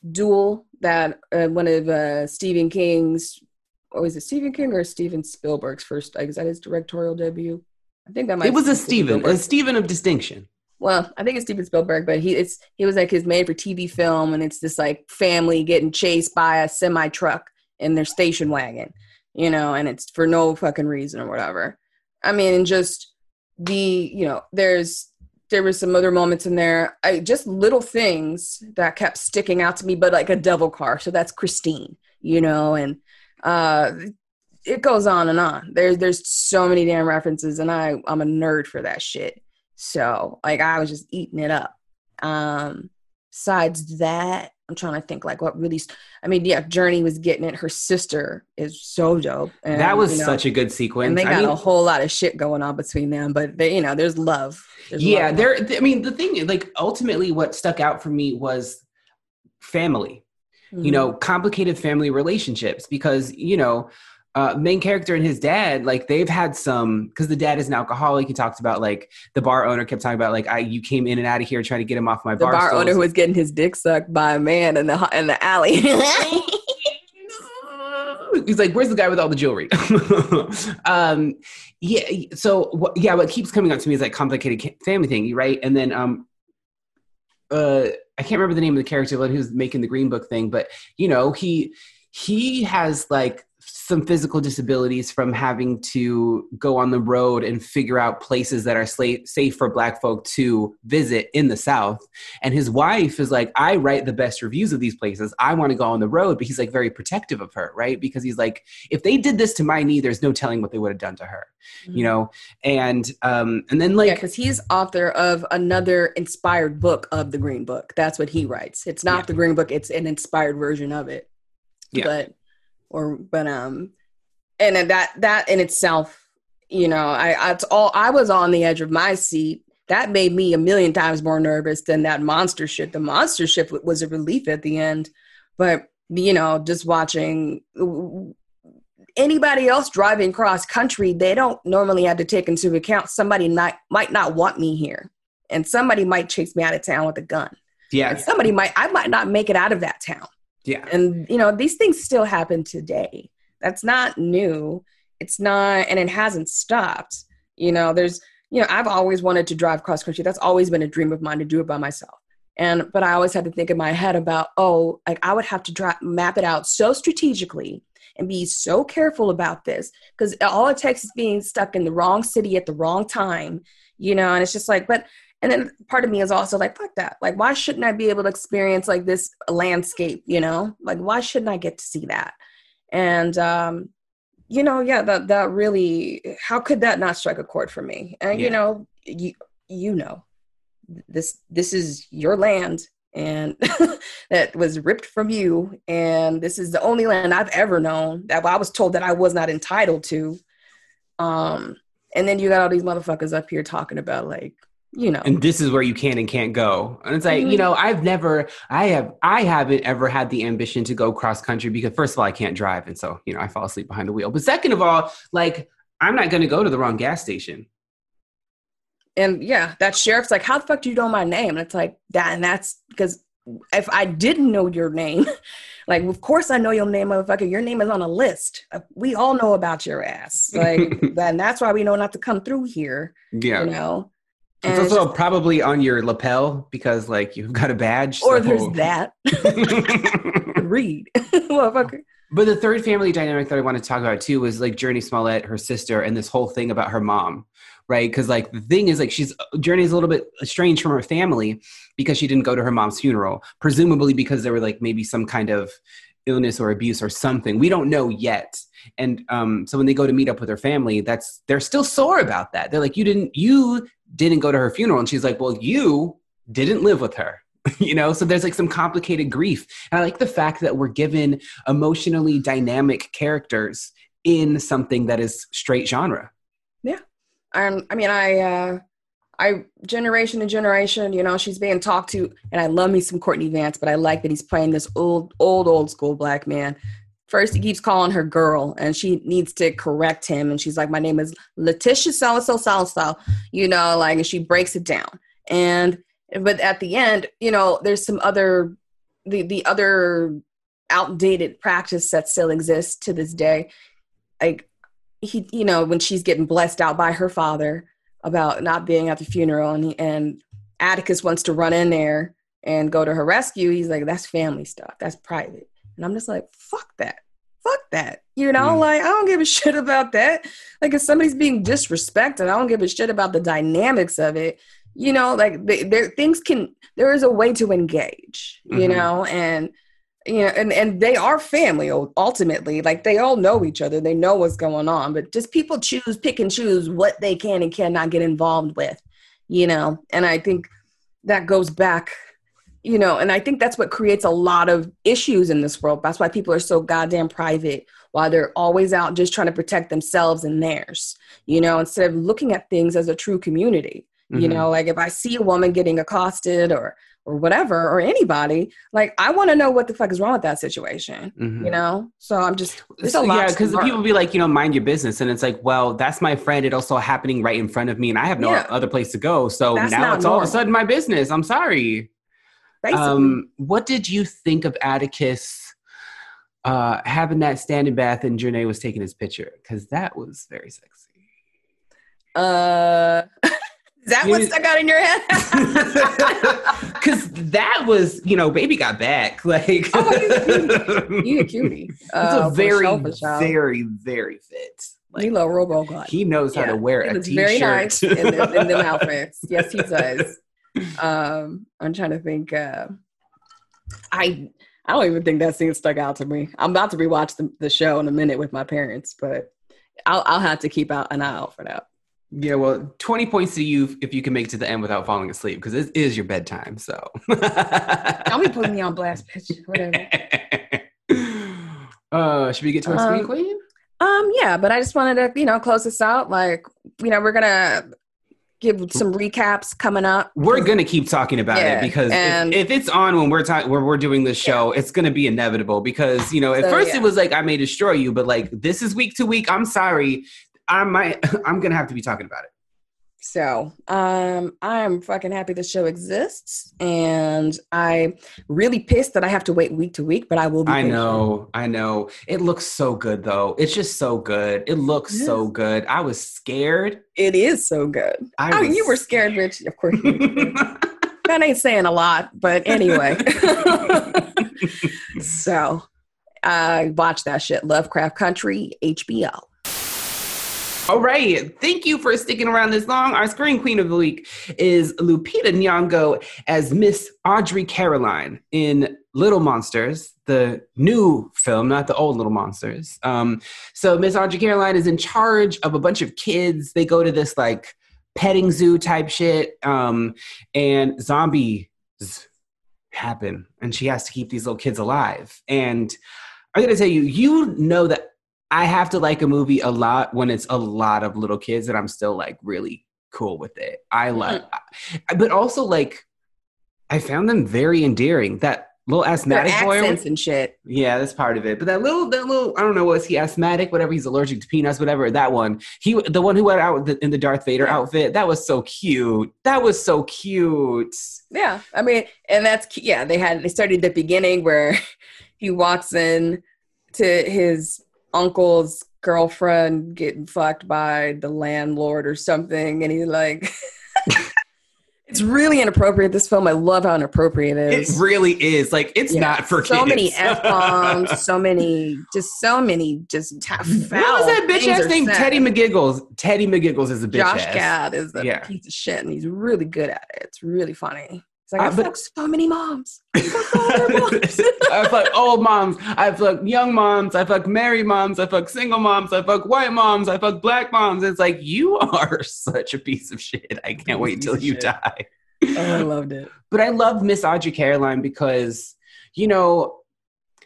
Duel, that uh, one of uh, Stephen King's, or is it Stephen King or Steven Spielberg's first? Is that his directorial debut? I think that might. It was a Steven, a Steven of distinction. Well, I think it's Steven Spielberg, but he it's he was like his made for TV film, and it's this like family getting chased by a semi truck in their station wagon, you know, and it's for no fucking reason or whatever. I mean, just the you know there's there was some other moments in there. I, just little things that kept sticking out to me but like a devil car. So that's christine you know and uh it goes on and on. There's there's so many damn references and i i'm a nerd for that shit. So like i was just eating it up. Um besides that I'm trying to think like what really. I mean, yeah, Jurnee was getting it. Her sister is so dope. And, that was you know, such a good sequence. And they got I mean, a whole lot of shit going on between them, but they, you know, there's love. There's yeah, love there. I mean, the thing, like, ultimately, what stuck out for me was family. Mm-hmm. You know, complicated family relationships because you know uh, main character and his dad, like they've had some because the dad is an alcoholic. He talks about like the bar owner kept talking about like I you came in and out of here trying to get him off my the bar. The bar owner who was getting his dick sucked by a man in the in the alley. He's like, "Where's the guy with all the jewelry?" um, yeah. So what, yeah, what keeps coming up to me is like complicated family thing, right? And then um, uh, I can't remember the name of the character who's making the Green Book thing, but you know, he he has like some physical disabilities from having to go on the road and figure out places that are safe for black folk to visit in the south. And his wife is like i write the best reviews of these places. I want to go on the road but he's like very protective of her right? Because he's like if they did this to my knee there's no telling what they would have done to her mm-hmm. you know? And um and then like yeah because he's author of another inspired book of the green book. That's what he writes. It's not yeah. the green book it's an inspired version of it. Yeah. but or but um and that that in itself you know i it's all i was on the edge of my seat. That made me a million times more nervous than that monster shit. The monster shit was a relief at the end. But you know just watching anybody else driving cross country they don't normally have to take into account somebody not might not want me here. And somebody might chase me out of town with a gun. Yeah and somebody might i might not make it out of that town yeah. And, you know, these things still happen today. That's not new. It's not, and it hasn't stopped. You know, there's, you know, I've always wanted to drive cross country. That's always been a dream of mine to do it by myself. And, but I always had to think in my head about, oh, like I would have to dra- map it out so strategically and be so careful about this because all it takes is being stuck in the wrong city at the wrong time, you know, and it's just like, but and then part of me is also like fuck that. Like why shouldn't i be able to experience like this landscape you know? Like why shouldn't i get to see that? And um you know yeah that that really how could that not strike a chord for me? And yeah. you know you you know this this is your land and that was ripped from you. And this is the only land i've ever known that i was told that i was not entitled to. Um and then you got all these motherfuckers up here talking about like you know. and this is where you can and can't go and it's like you Mhm. know i've never i have i haven't ever had the ambition to go cross country because first of all i can't drive and so you know i fall asleep behind the wheel but second of all like i'm not going to go to the wrong gas station and yeah, that sheriff's like, "How the fuck do you know my name?" And it's like that, and that's because if I didn't know your name, like, of course I know your name, motherfucker. Your name is on a list. Uh, We all know about your ass, like, and that's why we know not to come through here. yeah You know, it's And also probably on your lapel because like you've got a badge or so- there's that. Read, motherfucker. But the third family dynamic that I want to talk about too was like Jurnee Smollett, her sister, and this whole thing about her mom, right? Because like the thing is like she's Jurnee's a little bit estranged from her family because she didn't go to her mom's funeral, presumably because there were like maybe some kind of illness or abuse or something. We don't know yet. And um, so when they go to meet up with her family, that's they're still sore about that. They're like, you didn't you didn't go to her funeral, and she's like, well, you didn't live with her. you know, so there's like some complicated grief. And I like the fact that we're given emotionally dynamic characters in something that is straight genre. Yeah, um, I mean, I, uh, I generation to generation, you know, she's being talked to, and I love me some Courtney Vance, but I like that he's playing this old, old, old school black man. First, he keeps calling her girl, and she needs to correct him, and she's like, "My name is Letitia so so so so," you know, like, and she breaks it down, and but at the end, you know, there's some other, the the other outdated practice that still exists to this day, like he you know when she's getting blessed out by her father about not being at the funeral and he, and Atticus wants to run in there and go to her rescue. He's like that's family stuff. That's private. And I'm just like fuck that. Fuck that. You know Mm. like I don't give a shit about that. Like if somebody's being disrespected I don't give a shit about the dynamics of it. You know like there things can there is a way to engage you Mhm. know and you know, and, and they are family ultimately. Like they all know each other, they know what's going on, but just people choose, pick and choose what they can and cannot get involved with, you know. And I think that goes back, you know, and I think that's what creates a lot of issues in this world. That's why people are so goddamn private, while they're always out just trying to protect themselves and theirs, you know, instead of looking at things as a true community. You Mhm. know, like if I see a woman getting accosted or or whatever or anybody, like I want to know what the fuck is wrong with that situation. Mhm. You know, so I'm just there's So, a lot. yeah, because learn. people be like, you know, mind your business, and it's like, well, that's my friend. It also happening right in front of me, and I have no Yeah. other place to go. So That's now not it's all of a sudden my business. I'm sorry. basically. Um, what did you think of Atticus uh, having that standing bath and Janae was taking his picture? Because that was very sexy. uh, is that what stuck out in your head? Because that was, you know, baby got back. Like, Oh, you a cutie. It's Uh, a for very, sure, for very, very fit. you little robo god. he knows how to wear He a t-shirt. very nice in, them, in them outfits. Yes, he does. Um, I'm trying to think. Uh, I I don't even think that scene stuck out to me. I'm about to rewatch the, the show in a minute with my parents, but I'll I'll have to keep out an eye out for that. Yeah, well, 20 points to you if you can make it to the end without falling asleep because it is your bedtime. So, Don't be putting me on blast, bitch. Whatever. uh, should we get to our screen Um, queen? Um, yeah, but I just wanted to, you know, close this out. Like, you know, we're gonna give some recaps coming up. We're gonna keep talking about Yeah, it because if, if it's on when we're talking when we're doing this show, it's gonna be inevitable. Because you know, at So, first yeah. it was like I may destroy you, but like this is week to week. I'm sorry, I might I'm gonna have to be talking about it. So, um, I'm fucking happy the show exists, and I'm really pissed that I have to wait week to week. But I will be. I patient. know, I know. It looks so good though. It's just so good. It looks Yes. so good. I was scared. it is so good. I I mean, you were scared, Rich. Of course, scared. that ain't saying a lot, but anyway. so, I watched that shit. Lovecraft Country, HBO. All right. Thank you for sticking around this long. Our screen queen of the week is Lupita Nyong'o as Miss Audrey Caroline in Little Monsters, the new film, not the old Little Monsters. Um, so Miss Audrey Caroline is in charge of a bunch of kids. They go to this like petting zoo type shit, um, and zombies happen, and she has to keep these little kids alive. And I'm gonna tell you, you know that I have to like a movie a lot when it's a lot of little kids and I'm still like really cool with it. I mm-hmm. like, but also like, I found them very endearing. That little Their asthmatic boy. accents and shit. Yeah, that's part of it. But that little, that little, I don't know, was he asthmatic? Whatever, he's allergic to peanuts, whatever. That one, he, the one who went out the, in the Darth Vader outfit, that was so cute. That was so cute. Yeah, I mean, and that's yeah. They had they started at the beginning where he walks in to his uncle's girlfriend getting fucked by the landlord or something, and he's like, "It's really inappropriate." This film, I love how inappropriate it is. it really is. Like, it's Yeah. not for kids. so kids. many f bombs, so many, just so many, just ta- what was that bitch ass name? said. Teddy McGiggles. Teddy McGiggles is a bitch Josh ass. Gad is a Yeah. piece of shit, and he's really good at it. It's really funny. It's like Uh, I but- so many moms. I fucked all their moms. I fuck old moms. I fuck young moms. I fuck married moms. I fuck single moms. I fuck white moms. I fuck black moms. It's like you are such a piece of shit. I can't wait till you shit. die. oh, I loved it. But I love Miss Audrey Caroline because, you know,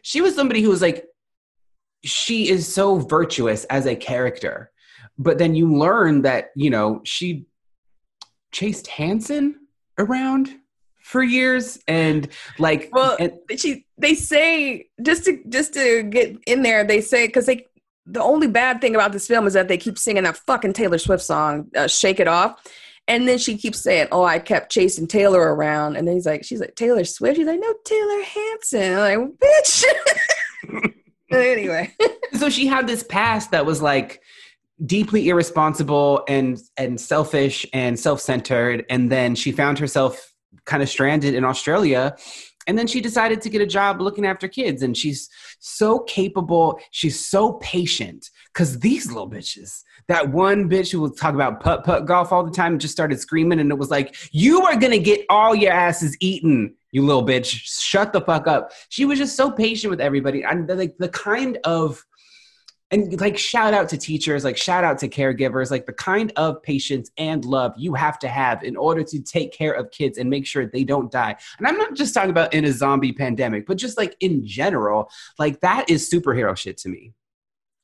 she was somebody who was like, she is so virtuous as a character. But then you learn that, you know, she chased Hanson around for years and like Well, and, she they say just to just to get in there they say because they the only bad thing about this film is that they keep singing that fucking taylor swift song uh, shake it off. And then she keeps saying oh i kept chasing taylor around. And then he's like she's like taylor swift? He's like no taylor hanson i'm like bitch. Anyway. So she had this past that was like deeply irresponsible and and selfish and self-centered. And then she found herself kind of stranded in Australia and then she decided to get a job looking after kids and she's so capable she's so patient cuz these little bitches that one bitch who would talk about putt putt golf all the time just started screaming and it was like you are going to get all your asses eaten you little bitch. Shut the fuck up. She was just so patient with everybody and like the kind of and like shout out to teachers like shout out to caregivers like the kind of patience and love you have to have in order to take care of kids and make sure they don't die. And i'm not just talking about in a zombie pandemic but just like in general like that is superhero shit to me.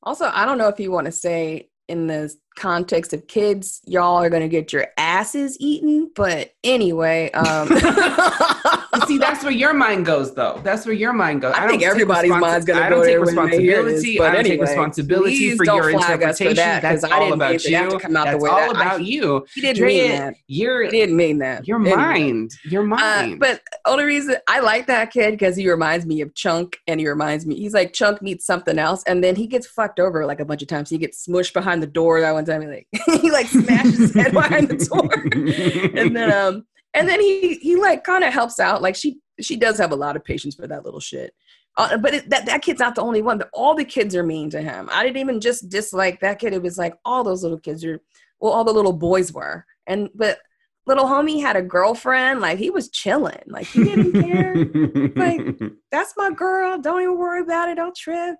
Also i don't know if you want to say in the context of kids y'all are gonna get your asses eaten but anyway um see that's where your mind goes though. That's where your mind goes. I don't think everybody's responsi- mind's gonna I go take there when they hear this, responsibility. but i don't take responsibility for your flag us for interpretation. that, that's I all didn't about that you. to come out the that's way all that I- about you. He didn't Drea, mean that. your he didn't mean that. your Anyway. mind. Your Uh, mind. but only reason I like that kid because he reminds me of Chunk, and he reminds me he's like Chunk meets something else, and then he gets fucked over like a bunch of times. He gets smushed behind the door that one time. He like he like smashes his head behind the door, and then um and then he he like kind of helps out. Like she she does have a lot of patience for that little shit. Uh, but it, that that kid's not the only one. The- All the kids are mean to him. I didn't even just dislike that kid. It was like all those little kids are. Well, all the little boys were, and but little homie had a girlfriend. Like he was chilling. Like he didn't care. Like- That's my girl. Don't even worry about it. Don't trip.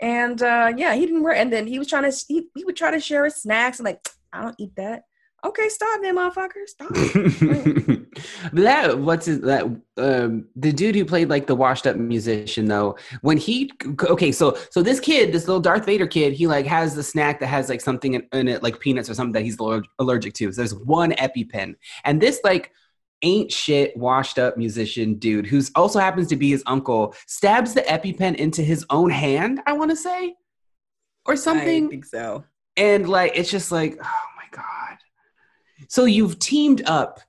And uh yeah, he didn't worry. And then he was trying to he, he would try to share his snacks and like I don't eat that. Okay, stop then, motherfucker. Stop. that what's that um the dude who played like the washed up musician though when he okay so so this kid this little darth vader kid he like has the snack that has like something in, in it like peanuts or something that he's allergic to so there's one epipen and this like ain't shit washed up musician dude who's also happens to be his uncle stabs the epipen into his own hand i want to say or something. I think so. and like it's just like oh my god so you've teamed up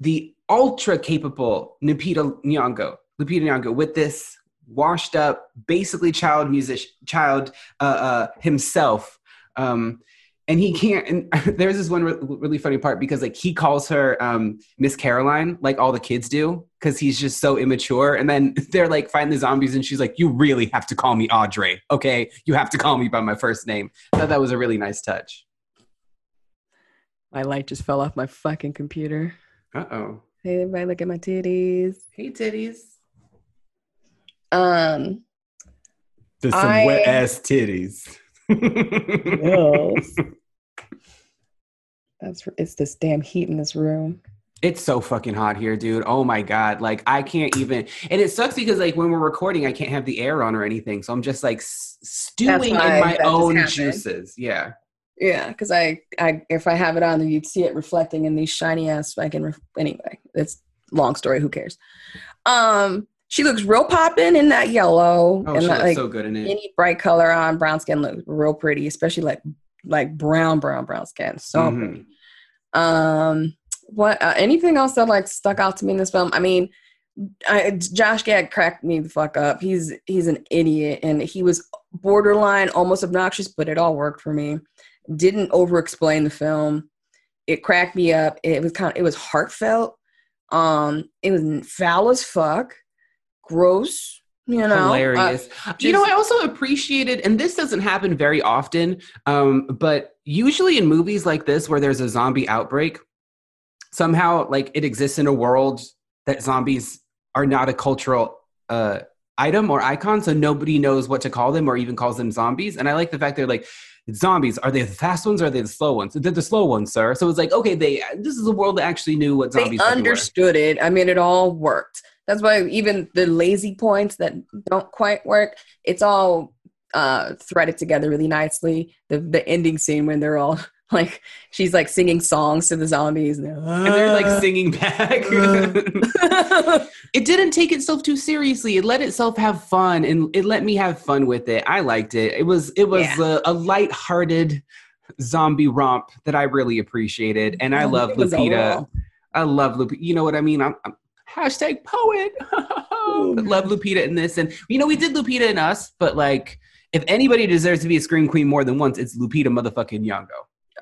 the ultra capable Lupita Nyong'o Lupita Nyong'o with this washed up basically child musician child uh, uh himself um and he can't and there's this one re- really funny part because like he calls her um miss caroline like all the kids do because he's just so immature. And then they're like fighting the zombies and she's like you really have to call me audrey okay? You have to call me by my first name. I thought that was a really nice touch. My light just fell off my fucking computer. uh-oh. Hey everybody, look at my titties. hey titties. Um there's some I- wet ass titties yes. That's it's this damn heat in this room. It's so fucking hot here, dude. Oh my god. Like I can't even and it sucks because like when we're recording I can't have the air on or anything. So I'm just like s- stewing in my own juices. Yeah. Yeah, because I, I, if I have it on, then you'd see it reflecting in these shiny ass fucking. Ref- anyway, it's long story. Who cares? Um, she looks real popping in that yellow. Oh, and she that, looks like, so good in it. any bright color on brown skin looks real pretty, especially like like brown, brown, brown skin. So Mhm. pretty. Um, what? Uh, anything else that like stuck out to me in this film? I mean, I, Josh Gad cracked me the fuck up. He's he's an idiot, and he was borderline almost obnoxious, but it all worked for me. Didn't over explain the film. It cracked me up. It was kind of it was heartfelt. Um, it was foul as fuck, gross. You know, Uh, hilarious. you know, I also appreciated, and this doesn't happen very often, um, but usually in movies like this where there's a zombie outbreak, somehow like it exists in a world that zombies are not a cultural uh, item or icon, so nobody knows what to call them or even calls them zombies. And I like the fact they're like zombies. Are they the fast ones or are they the slow ones? They're the slow ones, sir. So it's like okay, they this is a world that actually knew what they zombies. were. understood it. I mean, it all worked. That's why even the lazy points that don't quite work, it's all uh, threaded together really nicely. The the ending scene when they're all like, she's like singing songs to the zombies, and they're, And they're "Ah." like singing back. it didn't take itself too seriously. It let itself have fun, and it let me have fun with it. I liked it. It was it was Yeah. a, a light-hearted zombie romp that I really appreciated, and I Yeah, love Lupita. I love Lupita. You know what I mean? I'm, I'm hashtag poet. Love Lupita in this, and you know we did Lupita in us, but like if anybody deserves to be a screen queen more than once, it's Lupita motherfucking Nyong'o.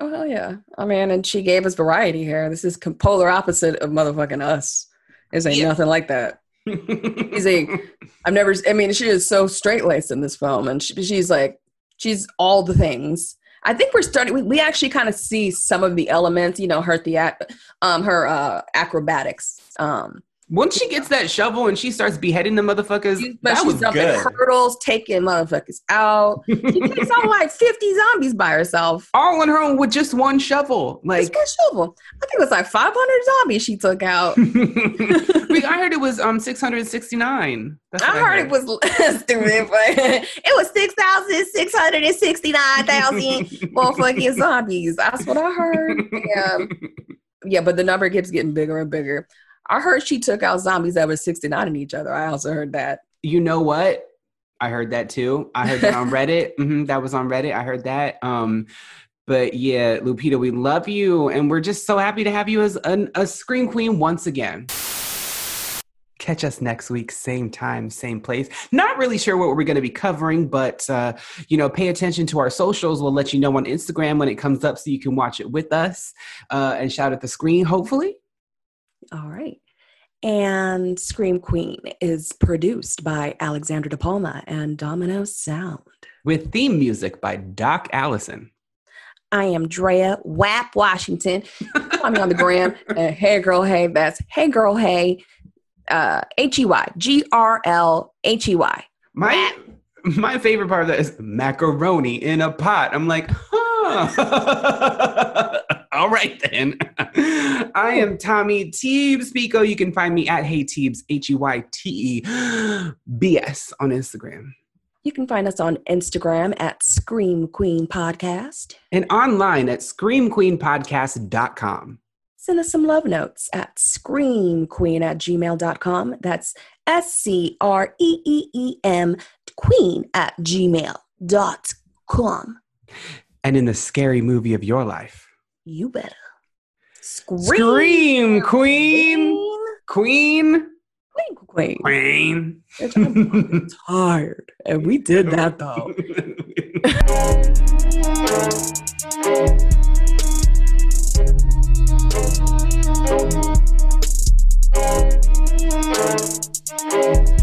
Oh hell yeah! I mean, and she gave us variety here. This is polar opposite of motherfucking us. This ain't Yeah. nothing like that. She's a. I've never. I mean, she is so straight laced in this film, and she, she's like, she's all the things. I think we're starting. We, we actually kind of see some of the elements. You know, her the um her uh acrobatics. Um, Once she gets that shovel and she starts beheading the motherfuckers, but that she's was jumping good. hurdles, taking motherfuckers out. She takes on like fifty zombies by herself. All on her own with just one shovel. Like Like, one shovel. I think it was like five hundred zombies she took out. I heard it was um 669. That's I heard it was stupid, but it was six thousand six hundred and sixty nine thousand motherfucking zombies. That's what I heard. Yeah, yeah, but the number keeps getting bigger and bigger. I heard she took out zombies that were sixty nine in each other. I also heard that. You know what? I heard that too. I heard that on Reddit. hmm that was on Reddit. I heard that. Um, but yeah, Lupita, we love you, and we're just so happy to have you as an, a scream queen once again. Catch us next week, same time, same place. Not really sure what we're going to be covering, but uh, you know, pay attention to our socials. We'll let you know on Instagram when it comes up, so you can watch it with us uh, and shout at the screen. Hopefully, All right. And Scream Queen is produced by Alexandra De Palma and Domino Sound. with theme music by Doc Allison. I am Drea Wap Washington. Find me on the gram. Hey girl, hey. That's hey girl, hey. Uh, H E Y G R L H E Y. My my favorite part of that is macaroni in a pot. I'm like, huh. All right then. I am Tommy Teebs Pico. You can find me at Hey Teebs, H E Y T E B S on Instagram. You can find us on Instagram at Scream Queen Podcast. And online at screamqueenpodcast.com. Send us some love notes at screamqueen at gmail.com. That's S C R E E E M queen at gmail.com. And in the scary movie of your life, You better scream. Scream Queen! Queen! Queen, queen. Queen! I'm tired. And we did that though.